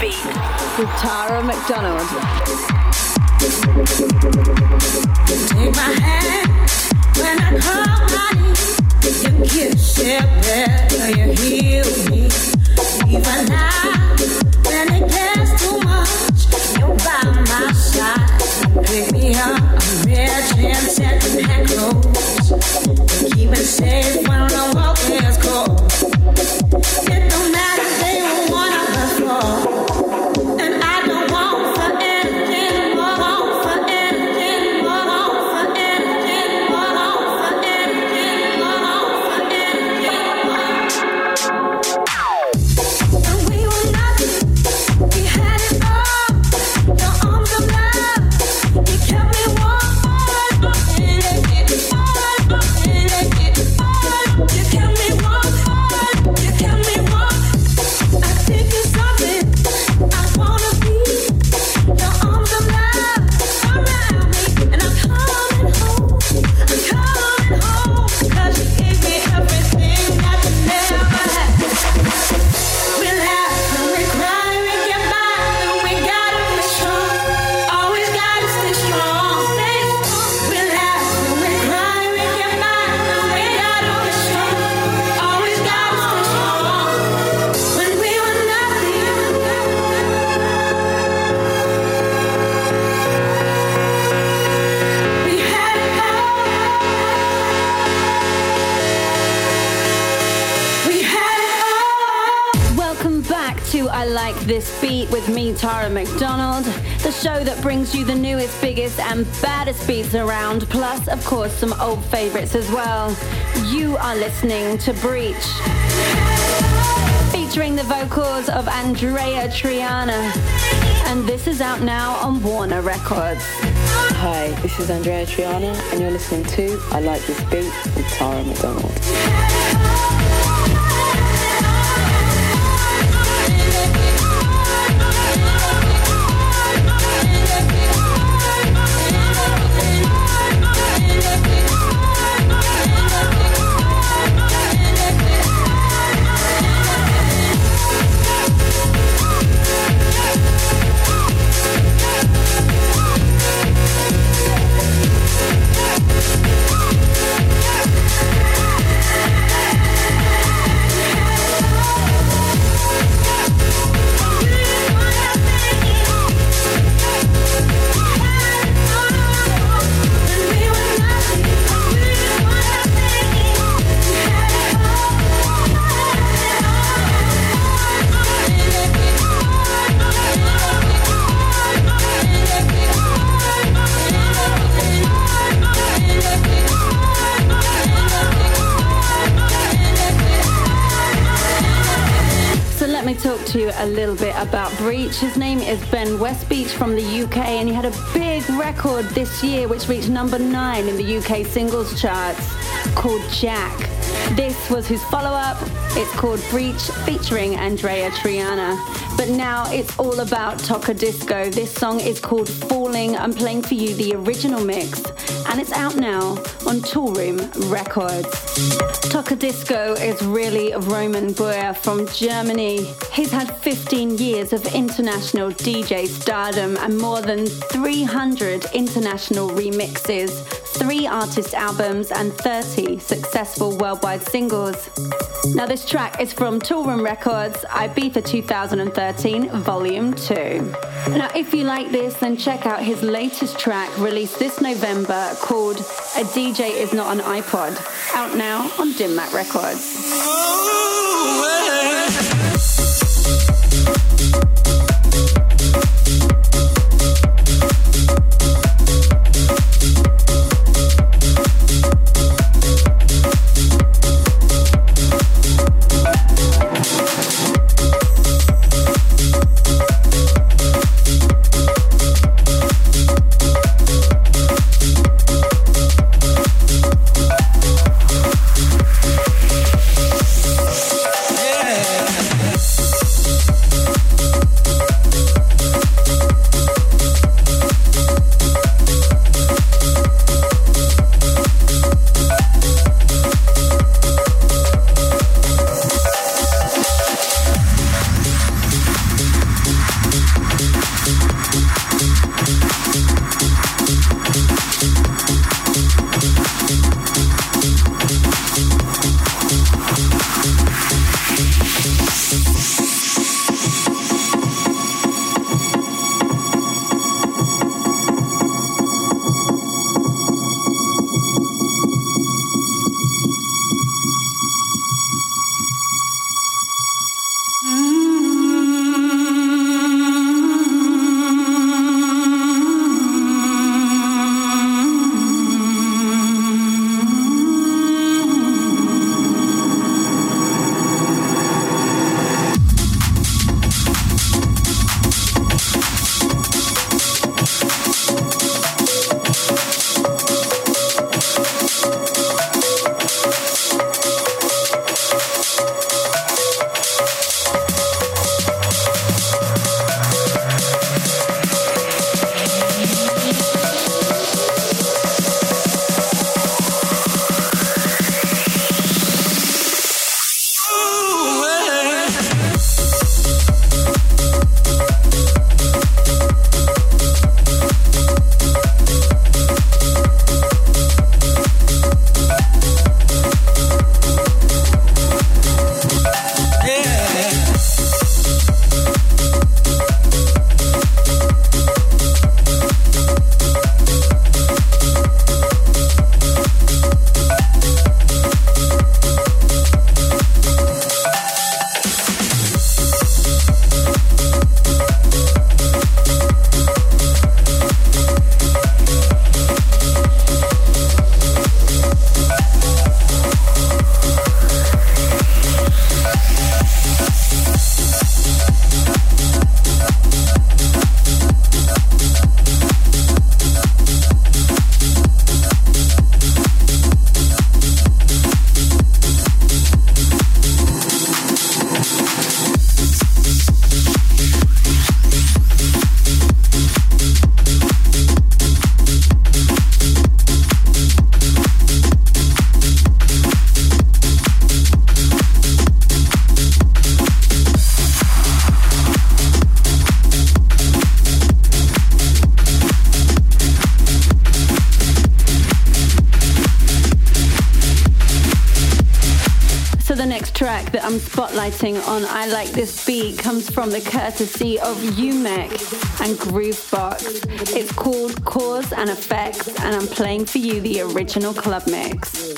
Beat. With Tara McDonald. Take my hand when I call honey. You kiss it better, you heal me. Even now, when it gets too much, you're by my side. Pick me up, I'm rich and set. Keep it safe when the walk is cold. It don't matter, us Like This Beat with me, Tara McDonald, the show that brings you the newest, biggest, and baddest beats around, plus, of course, some old favorites as well. You are listening to Breach, featuring the vocals of Andrea Triana, and this is out now on Warner Records. Hi, this is Andrea Triana, and you're listening to I Like This Beat with Tara McDonald. About Breach. His name is Ben Westbeech from the UK, and he had a big record this year which reached number nine in the UK singles charts called Jack. This was his follow up. It's called Breach featuring Andrea Triana. But now it's all about Tocadisco. This song is called Falling. I'm playing for you the original mix, and it's out now on Toolroom Records. Tocadisco is really Roman Boyer from Germany. He's had 15 years of international DJ stardom and more than 300 international remixes, three artist albums, and 30 successful worldwide singles. Now, this track is from Toolroom Records, Ibiza 2013, Volume 2. Now, if you like this, then check out his latest track released this November called A DJ Is Not an iPod, out now on Dim Mak Records. On I Like This Beat comes from the courtesy of Umek and Groovebox. It's called Cause and Effects, and I'm playing for you the original club mix.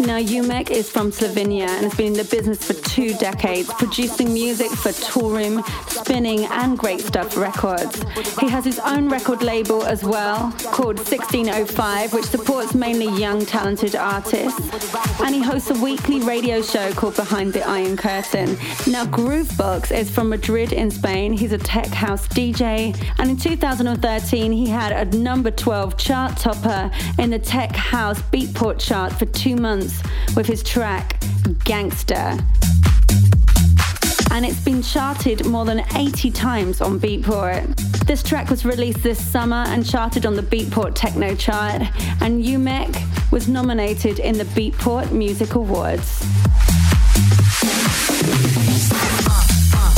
Now, Umek is from Slovenia and has been in the business for two decades, producing music for Toolroom, Spinning, and Great Stuff Records. He has his own record label as well, called 1605, which supports mainly young, talented artists. And he hosts a weekly radio show called Behind the Iron Curtain. Now, Groovebox is from Madrid in Spain. He's a tech house DJ. And in 2013, he had a number 12 chart topper in the tech house Beatport chart for two months with his track Gangster. And it's been charted more than 80 times on Beatport. This track was released this summer and charted on the Beatport Techno chart, and Umek was nominated in the Beatport Music Awards.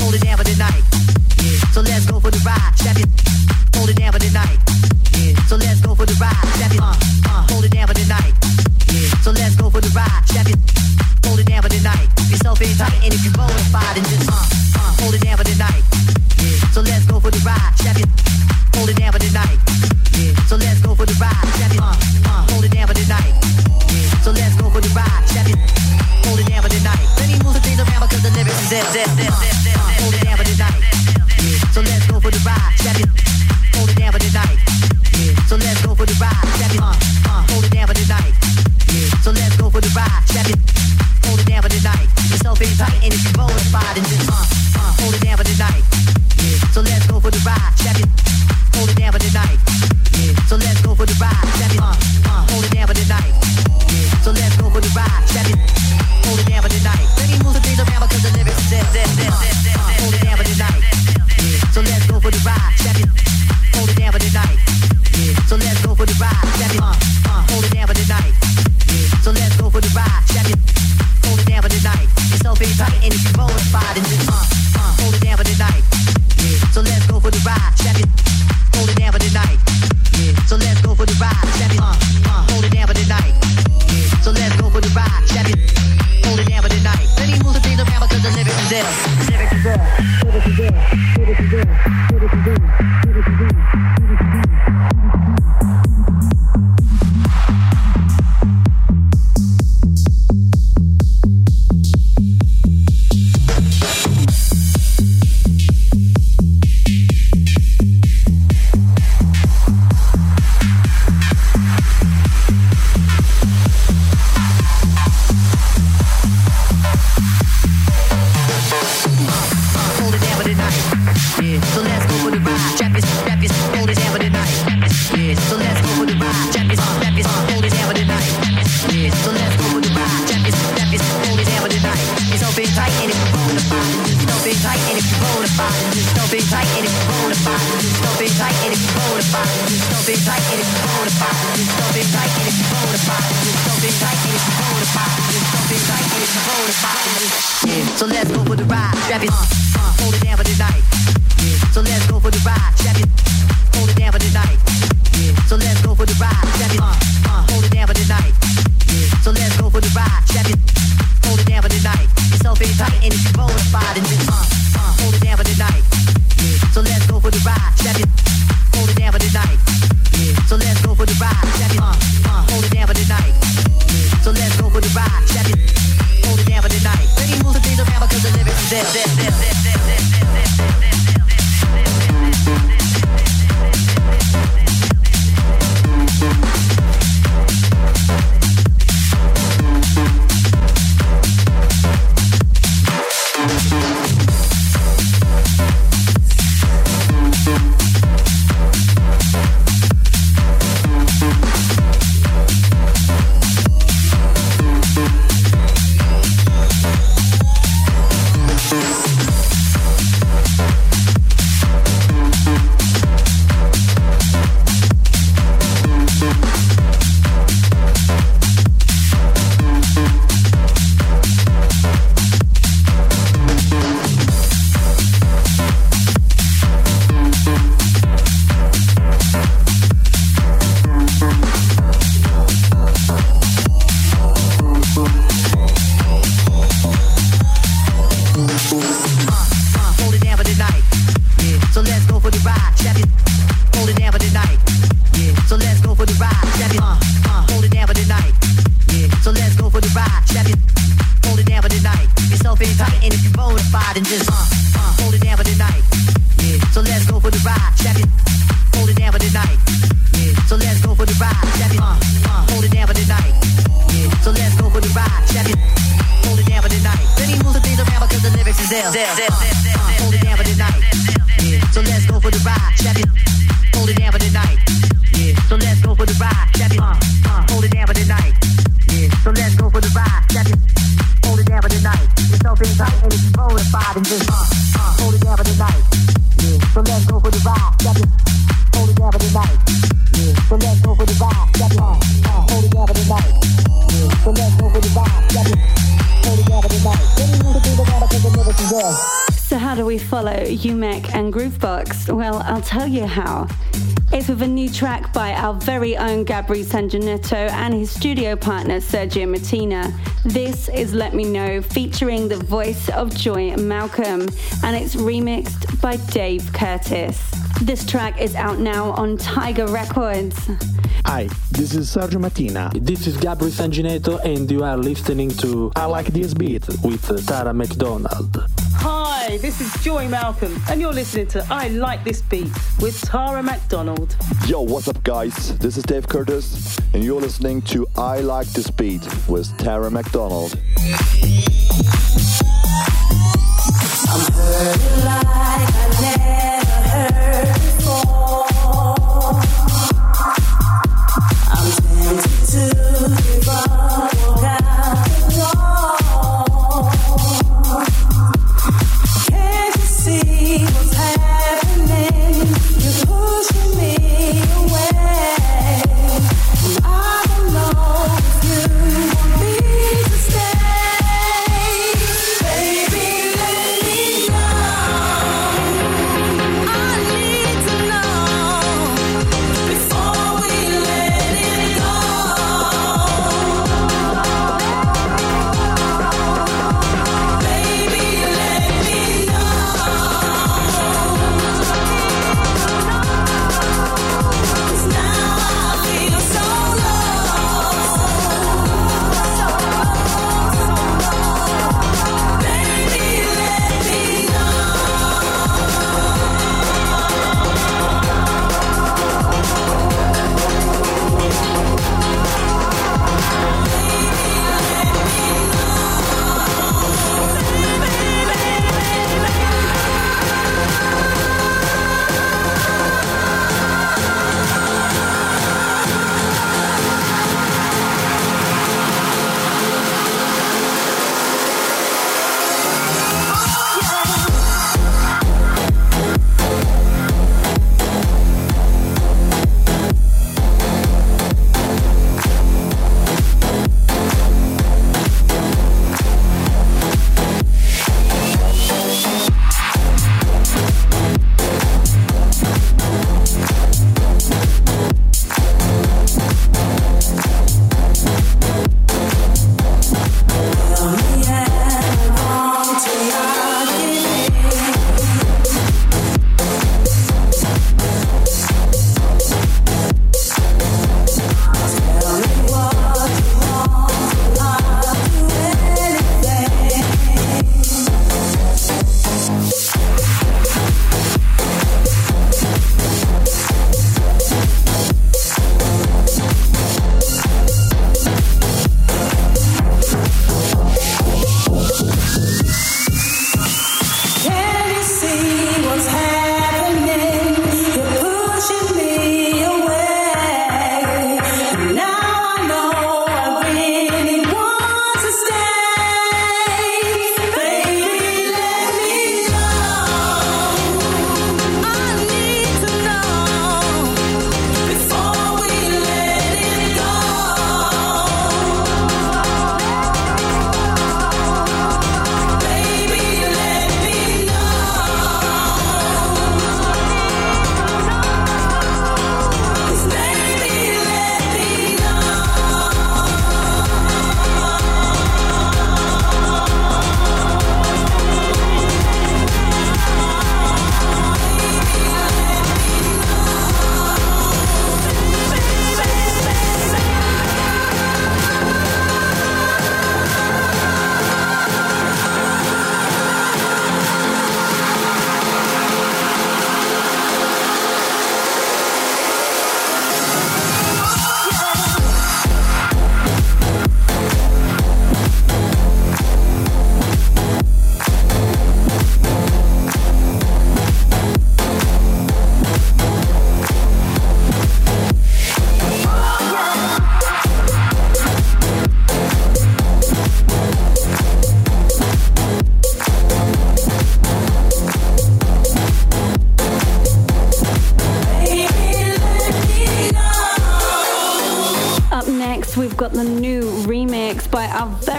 hold it down for the night. So let's go for the ride. Hold it down for the night. So let's go for the ride. Uh, uh, hold it down for the night. So let's go for the ride. Tight, and if you're bona fide, then just uh, uh, hold it down for the night. So let's go for the ride. Strap uh, uh, hold it down for the night. Yeah, so let's go for the ride. Strap hold it down for the night. So let's go for the ride. Strap uh, hold it down for the night. So let's go for the ride. Strap hold it down for the night. Yourself in tight, and if you roll spot, and just uh, you how. It's with a new track by our very own Gabri Sanginetto and his studio partner Sergio Mattina. This is Let Me Know featuring the voice of Joy Malcolm and it's remixed by Dave Curtis. This track is out now on Tiger Records. Hi, this is Sergio Mattina. This is Gabri Sanginetto, and you are listening to I Like This Beat. with Tara McDonald. Hi, this is Joy Malcolm, and you're listening to I Like This Beat with Tara McDonald. Yo, what's up, guys? This is Dave Curtis, and you're listening to I Like This Beat with Tara McDonald.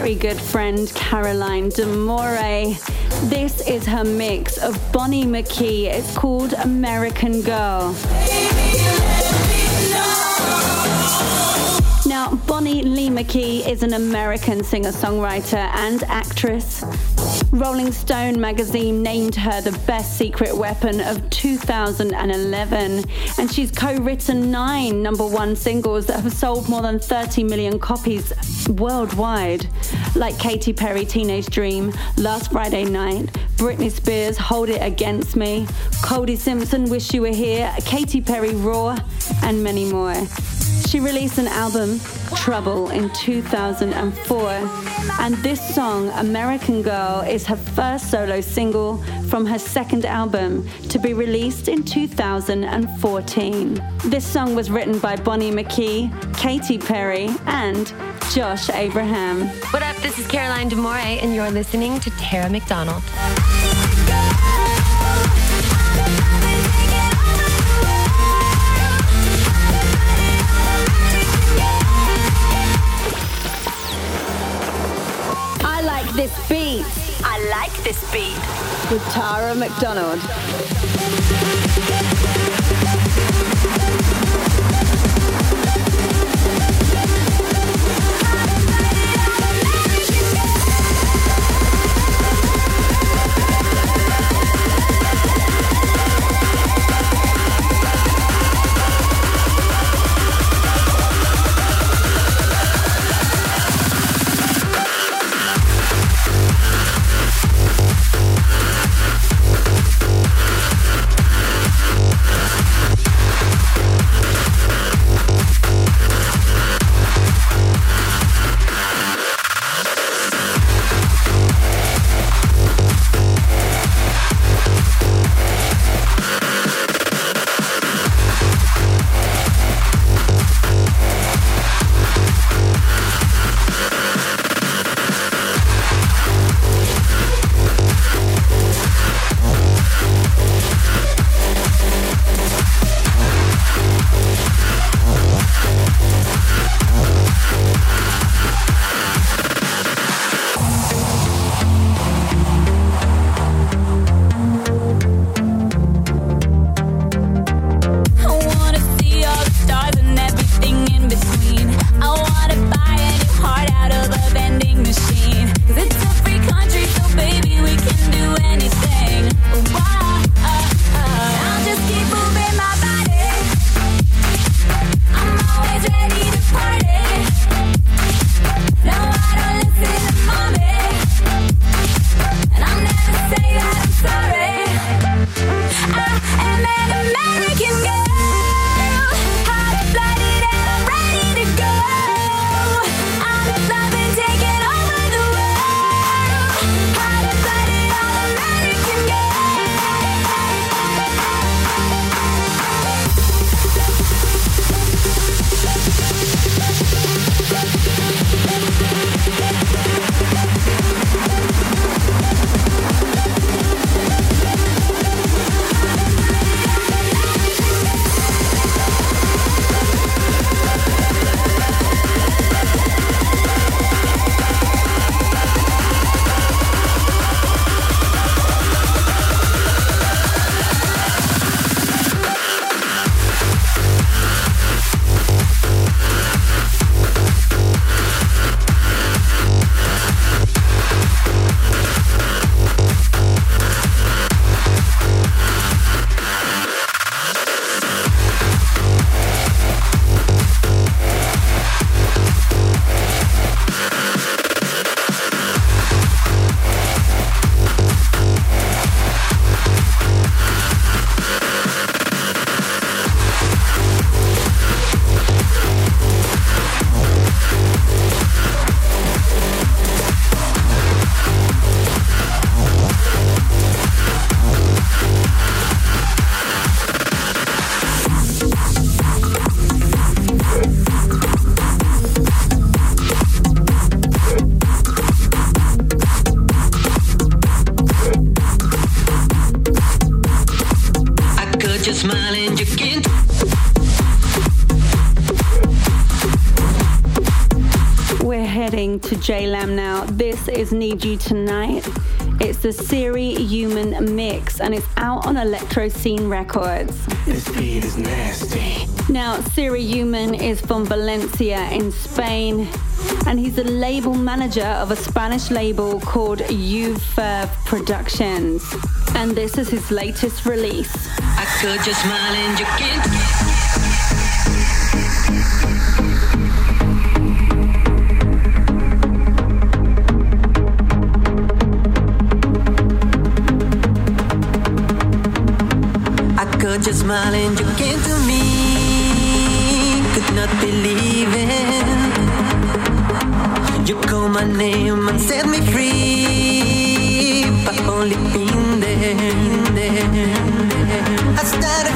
Very good friend Caroline D'Amore. This is her mix of Bonnie McKee. It's called American Girl. Now, Bonnie Lee McKee is an American singer songwriter and actress. Rolling Stone magazine named her the best secret weapon of 2011, and she's co written nine number one singles that have sold more than 30 million copies worldwide, like Katy Perry Teenage Dream, Last Friday Night, Britney Spears Hold It Against Me, Cody Simpson Wish You Were Here, Katy Perry Roar, and many more. She released an album, Trouble, in 2004, and this song, American Girl, is her first solo single from her second album to be released in 2014. This song was written by Bonnie McKee, Katy Perry, and Josh Abraham. What up? This is Caroline D'Amore, and you're listening to Tara McDonald. This beat. I like this beat. With Tara McDonald. Now. Is Need You Tonight. It's the Siri Human Mix and it's out on Electro Scene Records. This beat is nasty. Now, Siri Human is from Valencia in Spain and he's the label manager of a Spanish label called UFurb Productions. And this is his latest release. Just smiling, you came to me, could not believe it. You called my name and set me free, but only been there. I started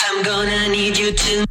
I'm gonna need you to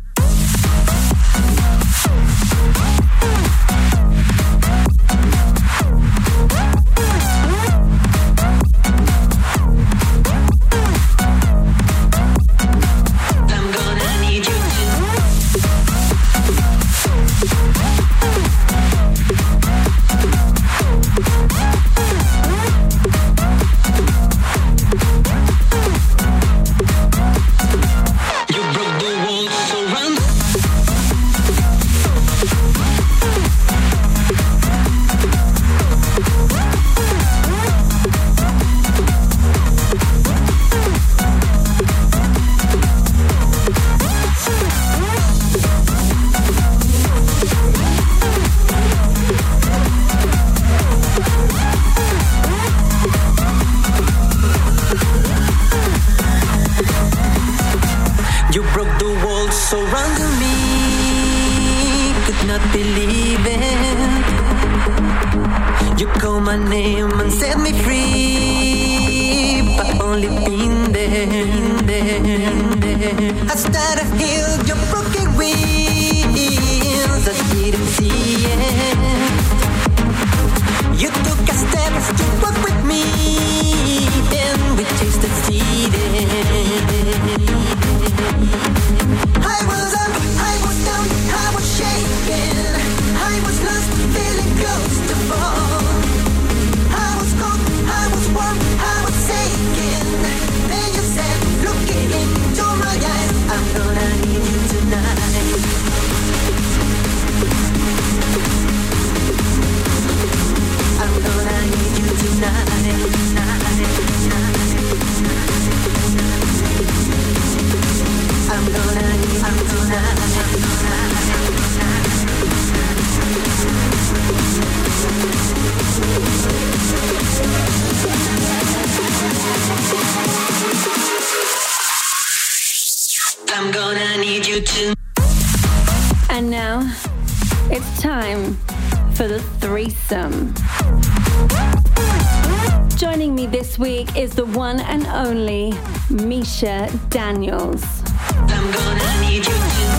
is the one and only Mischa Daniels.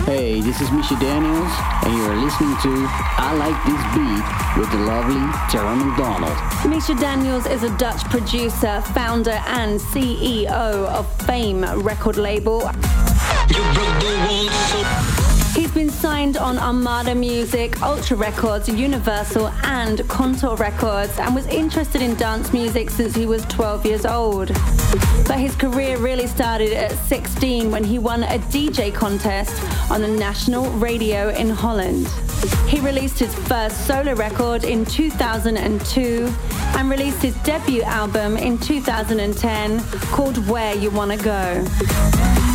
Hey, this is Mischa Daniels, and you are listening to I Like This Beat with the lovely Tara McDonald. Mischa Daniels is a Dutch producer, founder, and CEO of Fame record label. He's been signed on Armada Music, Ultra Records, Universal, and Contour Records, and was interested in dance music since he was 12 years old. But his career really started at 16 when he won a DJ contest on the national radio in Holland. He released his first solo record in 2002 and released his debut album in 2010 called Where You Wanna Go.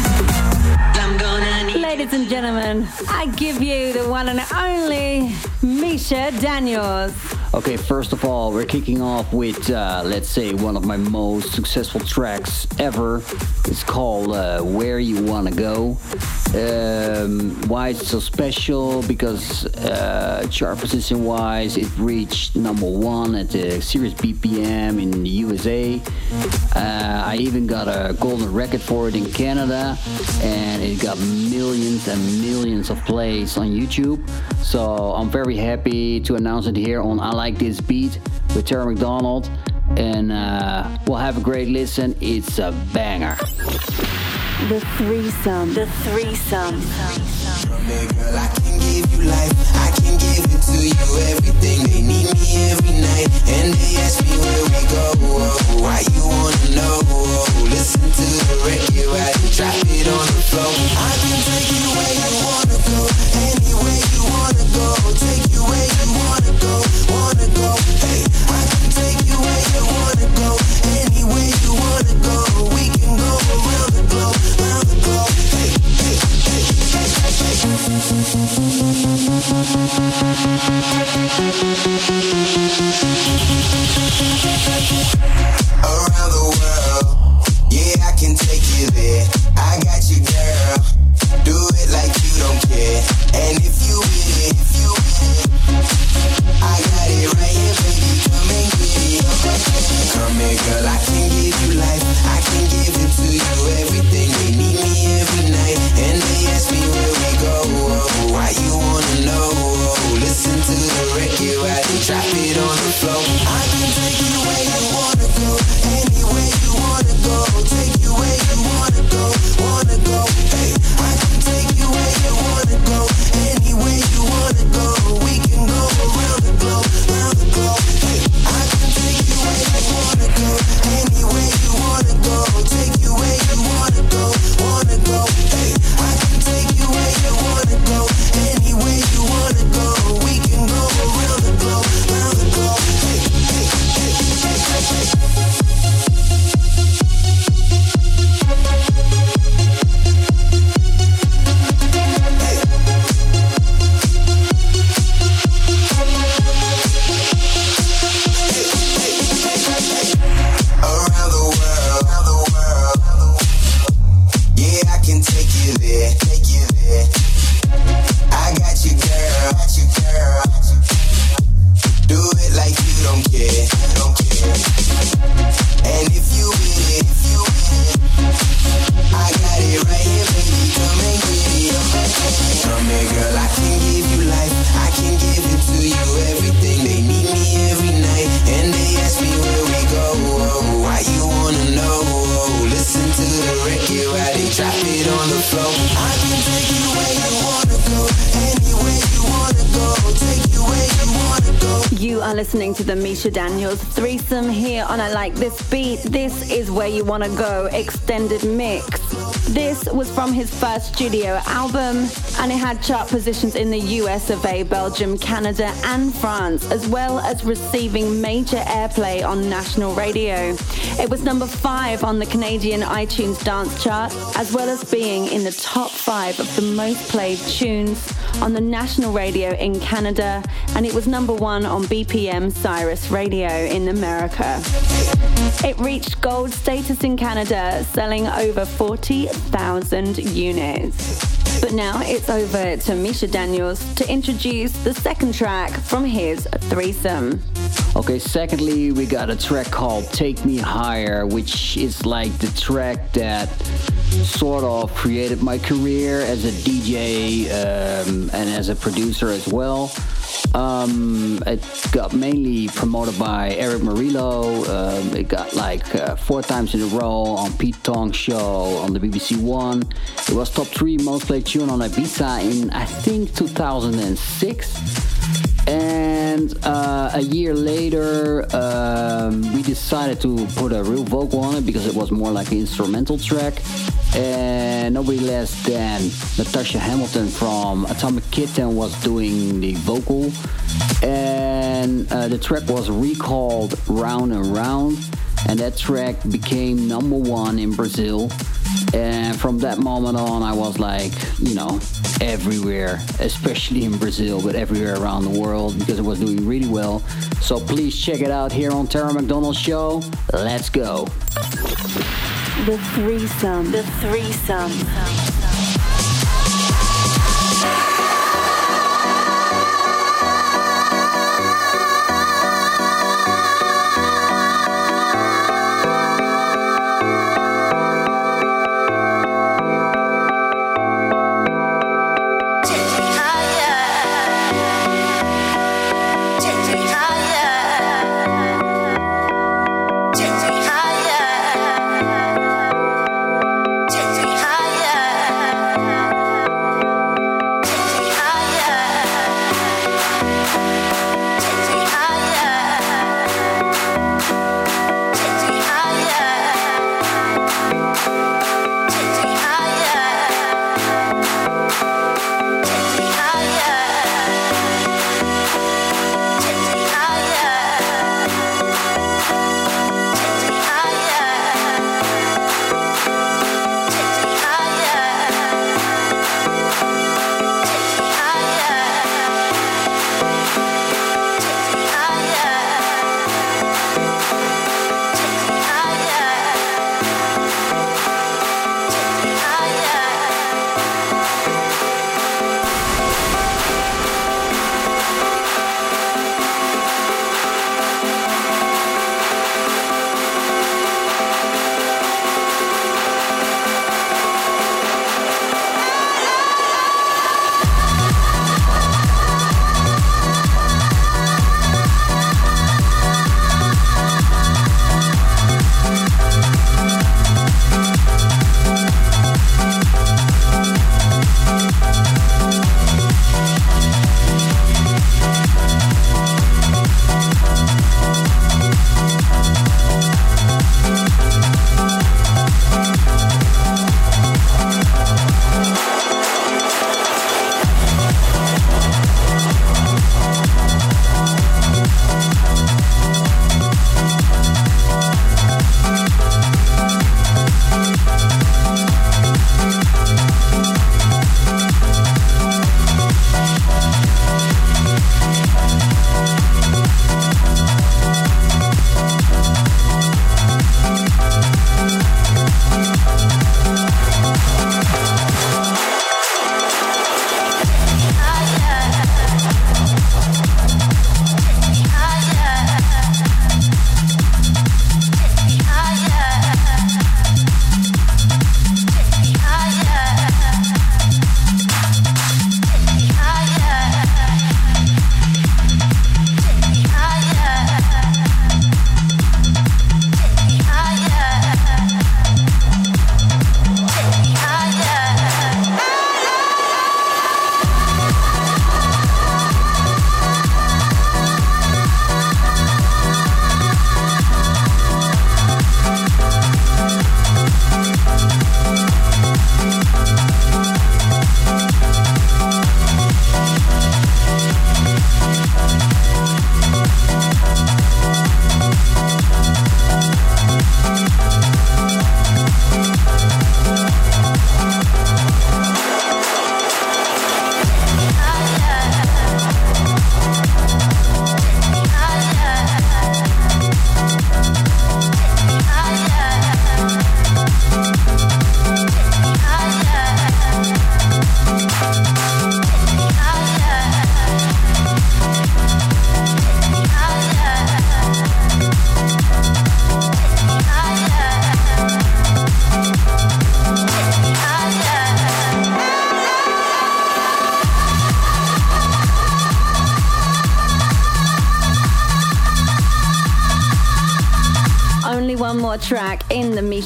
Ladies and gentlemen, I give you the one and only Mischa Daniels. Okay, first of all, we're kicking off with, uh, let's say, one of my most successful tracks ever. It's called uh, Where You Wanna Go. Um, why it's so special? Because uh, chart position wise, it reached number one at the Sirius BPM in the USA. Uh, I even got a golden record for it in Canada, and it got millions and millions of plays on YouTube. So I'm very happy to announce it here on I Like This Beat with Tara McDonald. And uh, we'll have a great listen. It's a banger. The threesome. The threesome. Girl, I can give you life. I can give it to you everything. They need me every night, and they ask me where we go. Oh, why you wanna know? Oh, listen to the record right and drop it on the floor. I can take you where you wanna go, anywhere you wanna go. Take you where you wanna go, wanna go. Hey, I can take you where you wanna go, anywhere you wanna go. To the Daniels threesome here on I Like This Beat. This is Where You Wanna Go extended mix. This was from his first studio album and it had chart positions in the US of A, Belgium, Canada, and France, as well as receiving major airplay on national radio. It was number five on the Canadian iTunes dance chart, as well as being in the top five of the most played tunes on the national radio in Canada, and it was number one on BPM Sirius Radio in America. It reached gold status in Canada, selling over 40,000 units. Now it's over to Mischa Daniels to introduce the second track from his threesome. Okay, secondly, we got a track called Take Me Higher, which is like the track that sort of created my career as a DJ um, and as a producer as well. Um, it got mainly promoted by Erick Morillo. Um, it got like uh, four times in a row on Pete Tong's show on the BBC One. It was top three most played tune on Ibiza in I think 2006. And uh, a year later, um, we decided to put a real vocal on it because it was more like an instrumental track. And nobody less than Natasha Hamilton from Atomic Kitten was doing the vocal. And uh, the track was recalled Round and Round. And that track became number one in Brazil. And from that moment on, I was like, you know, everywhere, especially in Brazil, but everywhere around the world because it was doing really well. So please check it out here on Tara McDonald's Show. Let's go. The threesome. The threesome.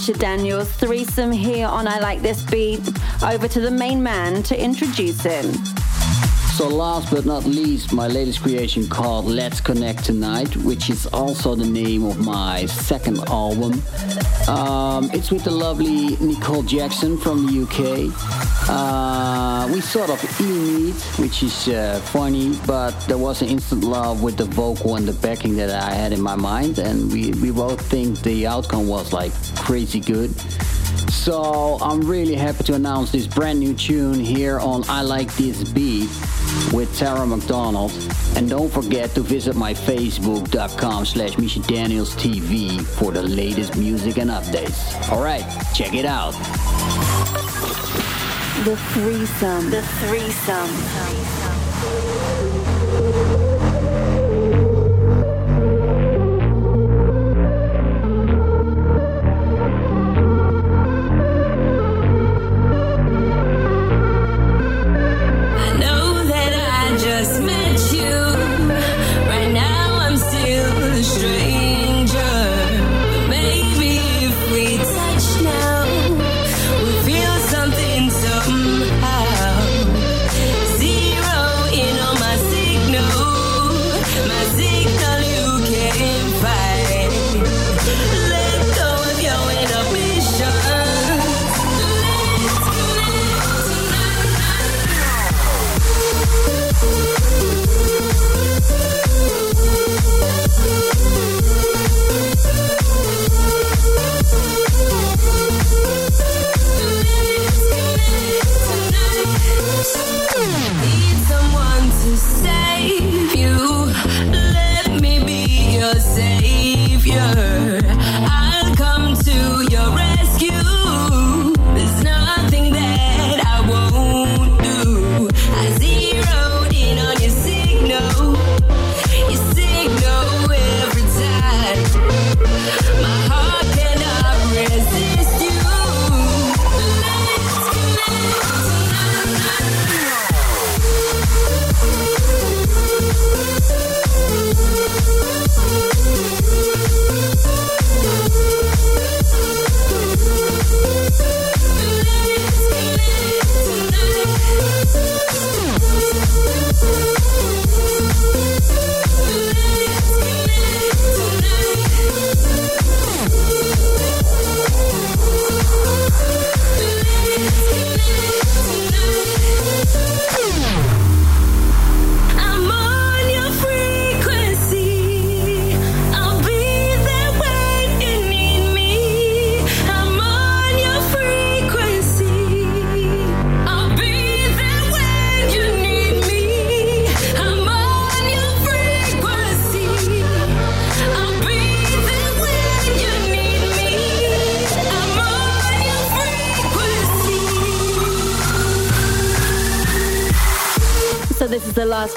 In Daniels threesome here on I Like This Beat. Over to the main man to introduce him. So last but not least, my latest creation called Let's Connect Tonight, which is also the name of my second album. Um, it's with the lovely Nicole Jackson from the UK. Uh, we sort of e-meet, which is uh, funny, but there was an instant love with the vocal and the backing that I had in my mind, and we, we both think the outcome was like crazy good. So I'm really happy to announce this brand new tune here on I Like This Beat with Tara McDonald. And don't forget to visit my facebook.com slash Mischa Daniels TV for the latest music and updates. Alright, check it out. The threesome. The threesome. last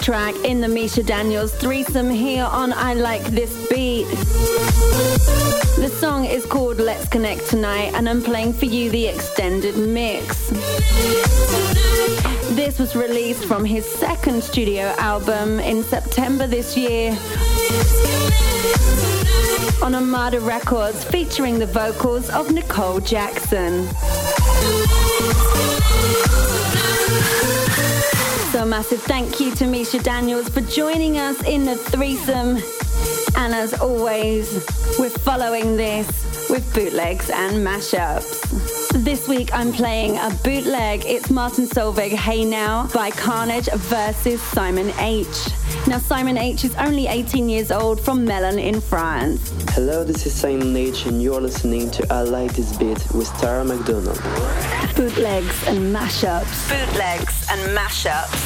track in the Mischa Daniels threesome here on I Like This Beat. The song is called Let's Connect Tonight, and I'm playing for you the extended mix. This was released from his second studio album in September this year on Armada Records, featuring the vocals of Nicole Jackson. Massive thank you to Mischa Daniels for joining us in the threesome. And as always, we're following this with bootlegs and mashups. This week I'm playing a bootleg. It's Martin Solveig Hey Now by Carnage versus Simon H. Now, Simon H is only 18 years old from Melun in France. Hello, this is Simon H, and you're listening to I Like This Beat with Tara McDonald. Bootlegs and mashups. Bootlegs and mashups.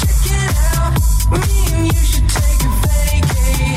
Check it out. Me and you should take a vacay.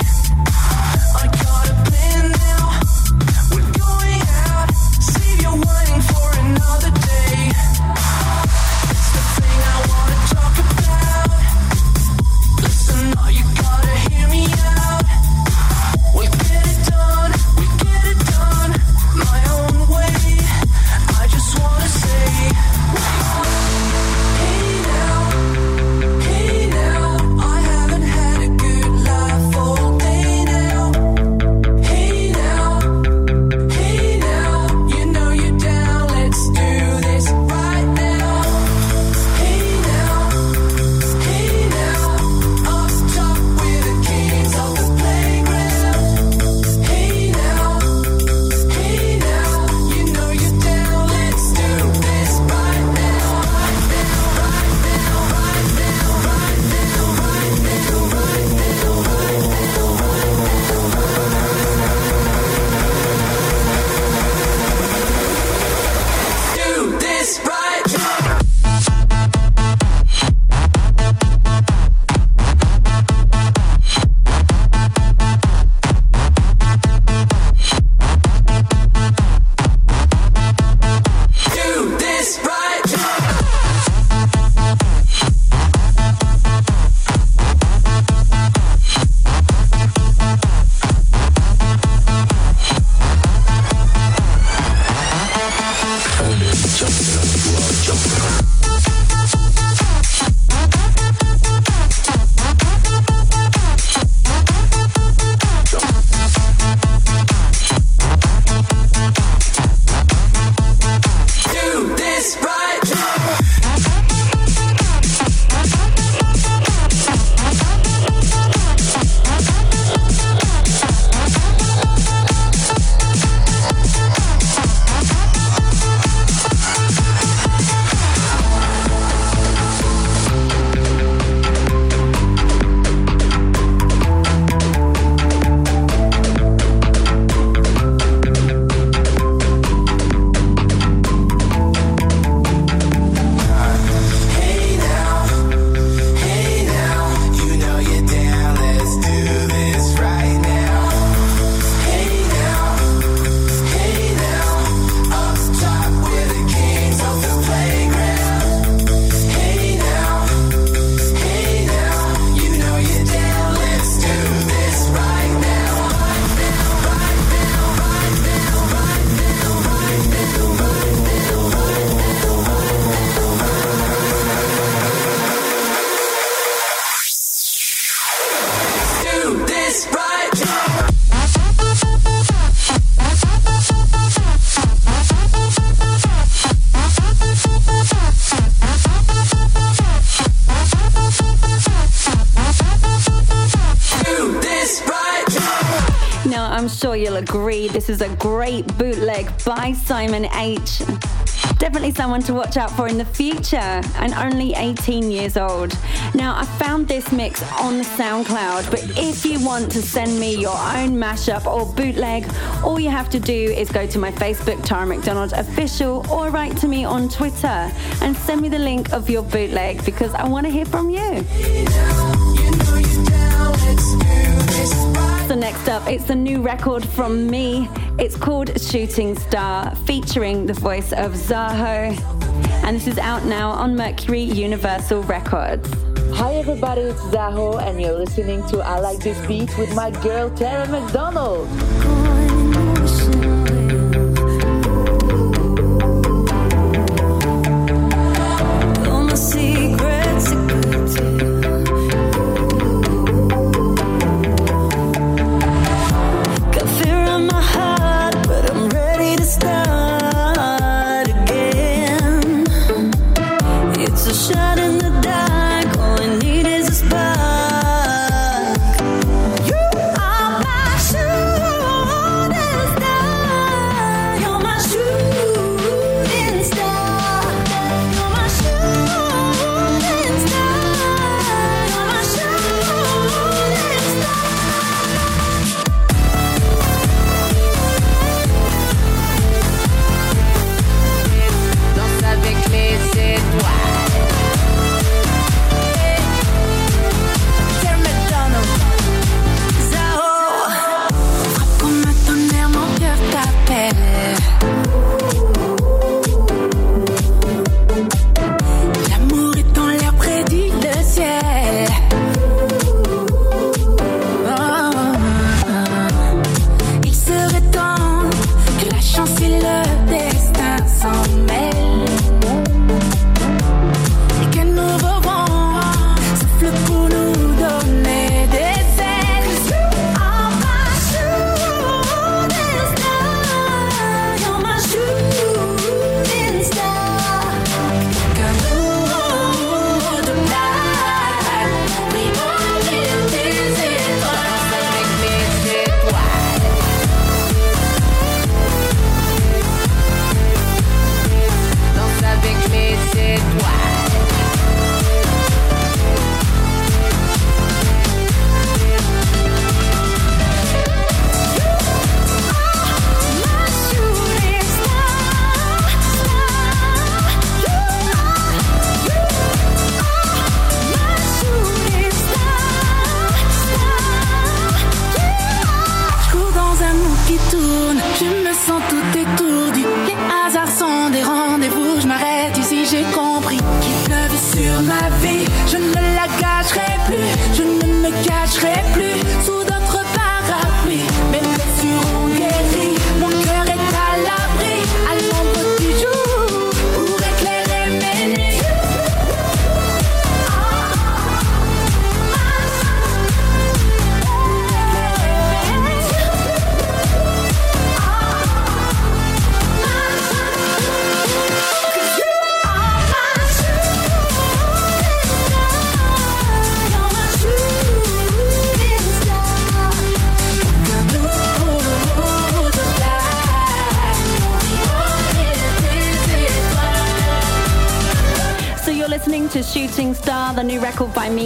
This is a great bootleg by Simon H. Definitely someone to watch out for in the future, and only 18 years old. Now, I found this mix on SoundCloud, but if you want to send me your own mashup or bootleg, all you have to do is go to my Facebook, Tara McDonald Official, or write to me on Twitter and send me the link of your bootleg because I want to hear from you. So next up, it's a new record from me. It's called Shooting Star, featuring the voice of Zaho. And this is out now on Mercury Universal Records. Hi everybody, it's Zaho, and you're listening to I Like This Beat with my girl Tara McDonald.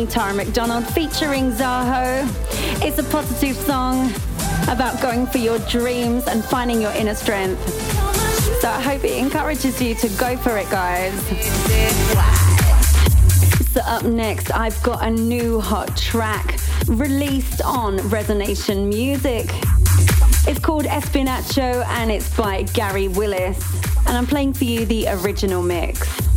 Tara McDonald, featuring Zaho. It's a positive song about going for your dreams and finding your inner strength. So I hope it encourages you to go for it, guys. So up next, I've got a new hot track released on Resonation Music. It's called Espinacho and it's by Gary Willis. And I'm playing for you the original mix.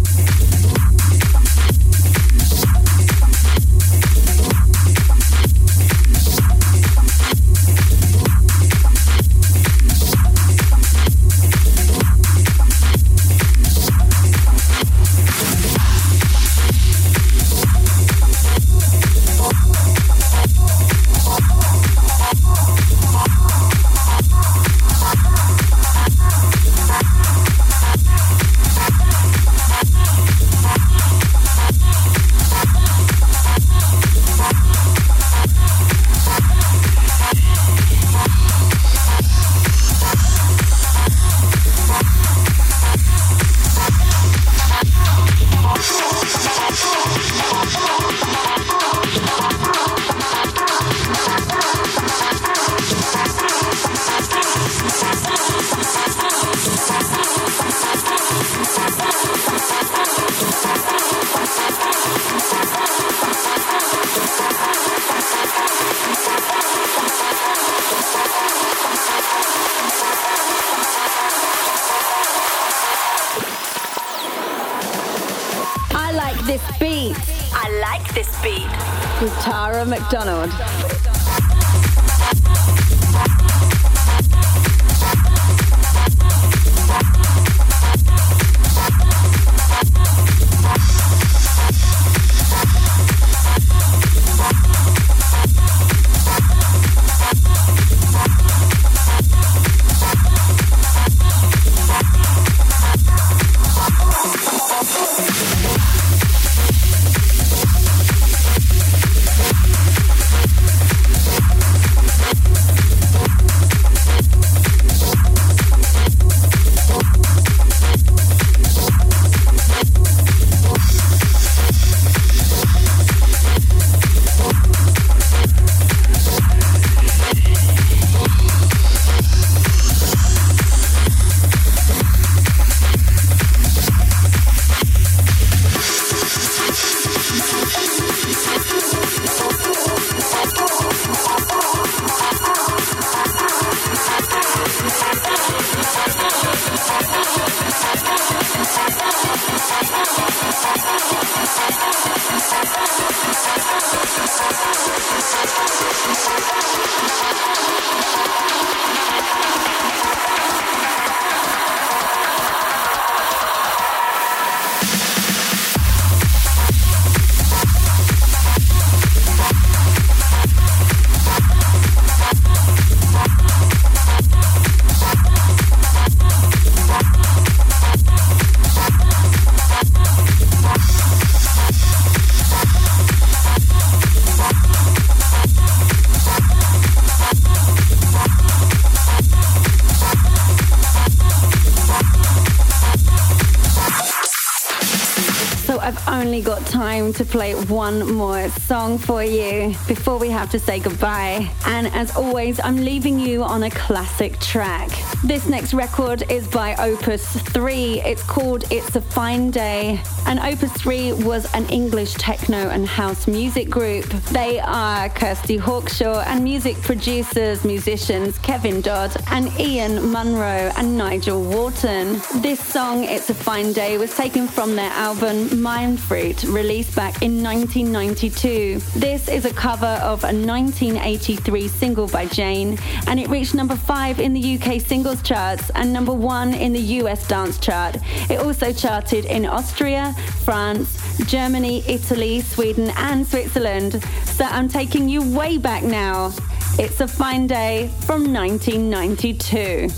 Play one more song for you before we have to say goodbye. And as always, I'm leaving you on a classic track. This next record is by Opus 3. It's called It's a Fine Day. And Opus 3 was an English techno and house music group. They are Kirsty Hawkshaw and music producers, musicians Kevin Dodd and Ian Munro and Nigel Wharton. This song, It's a Fine Day, was taken from their album Mind Fruit, released back in 1992. This is a cover of a 1983 single by Jane, and it reached number five in the UK singles charts and number one in the US dance chart. It also charted in Austria, France, Germany, Italy, Sweden, and Switzerland. So I'm taking you way back now. It's a fine day from 1992.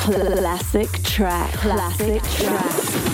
Classic track. Classic track.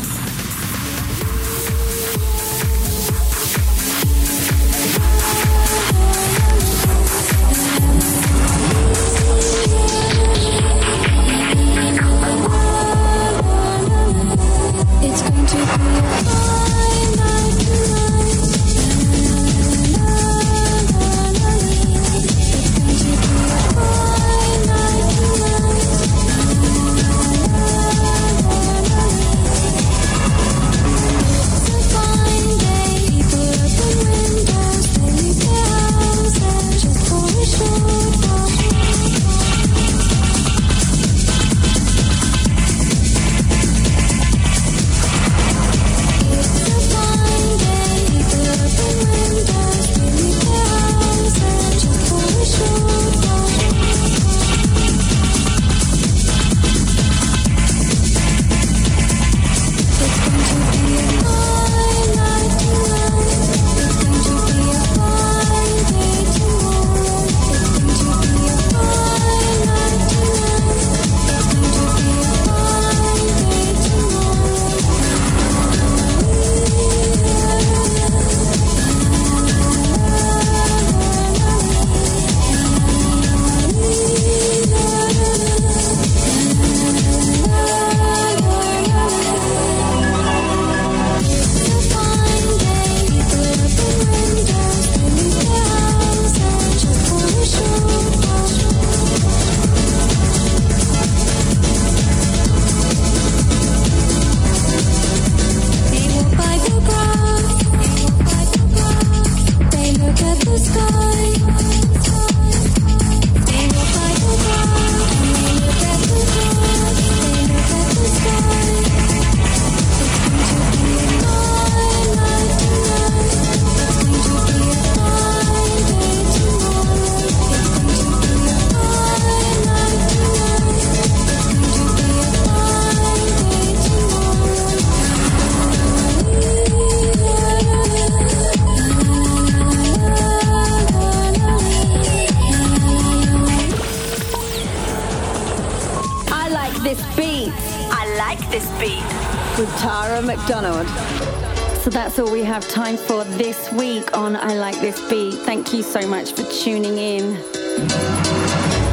All we have time for this week on I Like This Beat. Thank you so much for tuning in.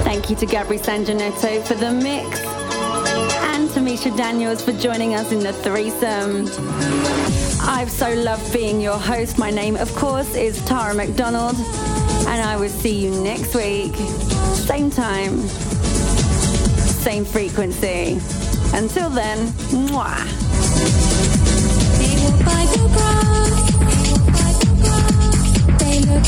Thank you to Gabri Sanginetto for the mix and to Mischa Daniels for joining us in the threesome. I've so loved being your host. My name, of course, is Tara McDonald, and I will see you next week. Same time, same frequency. Until then, mwah. They look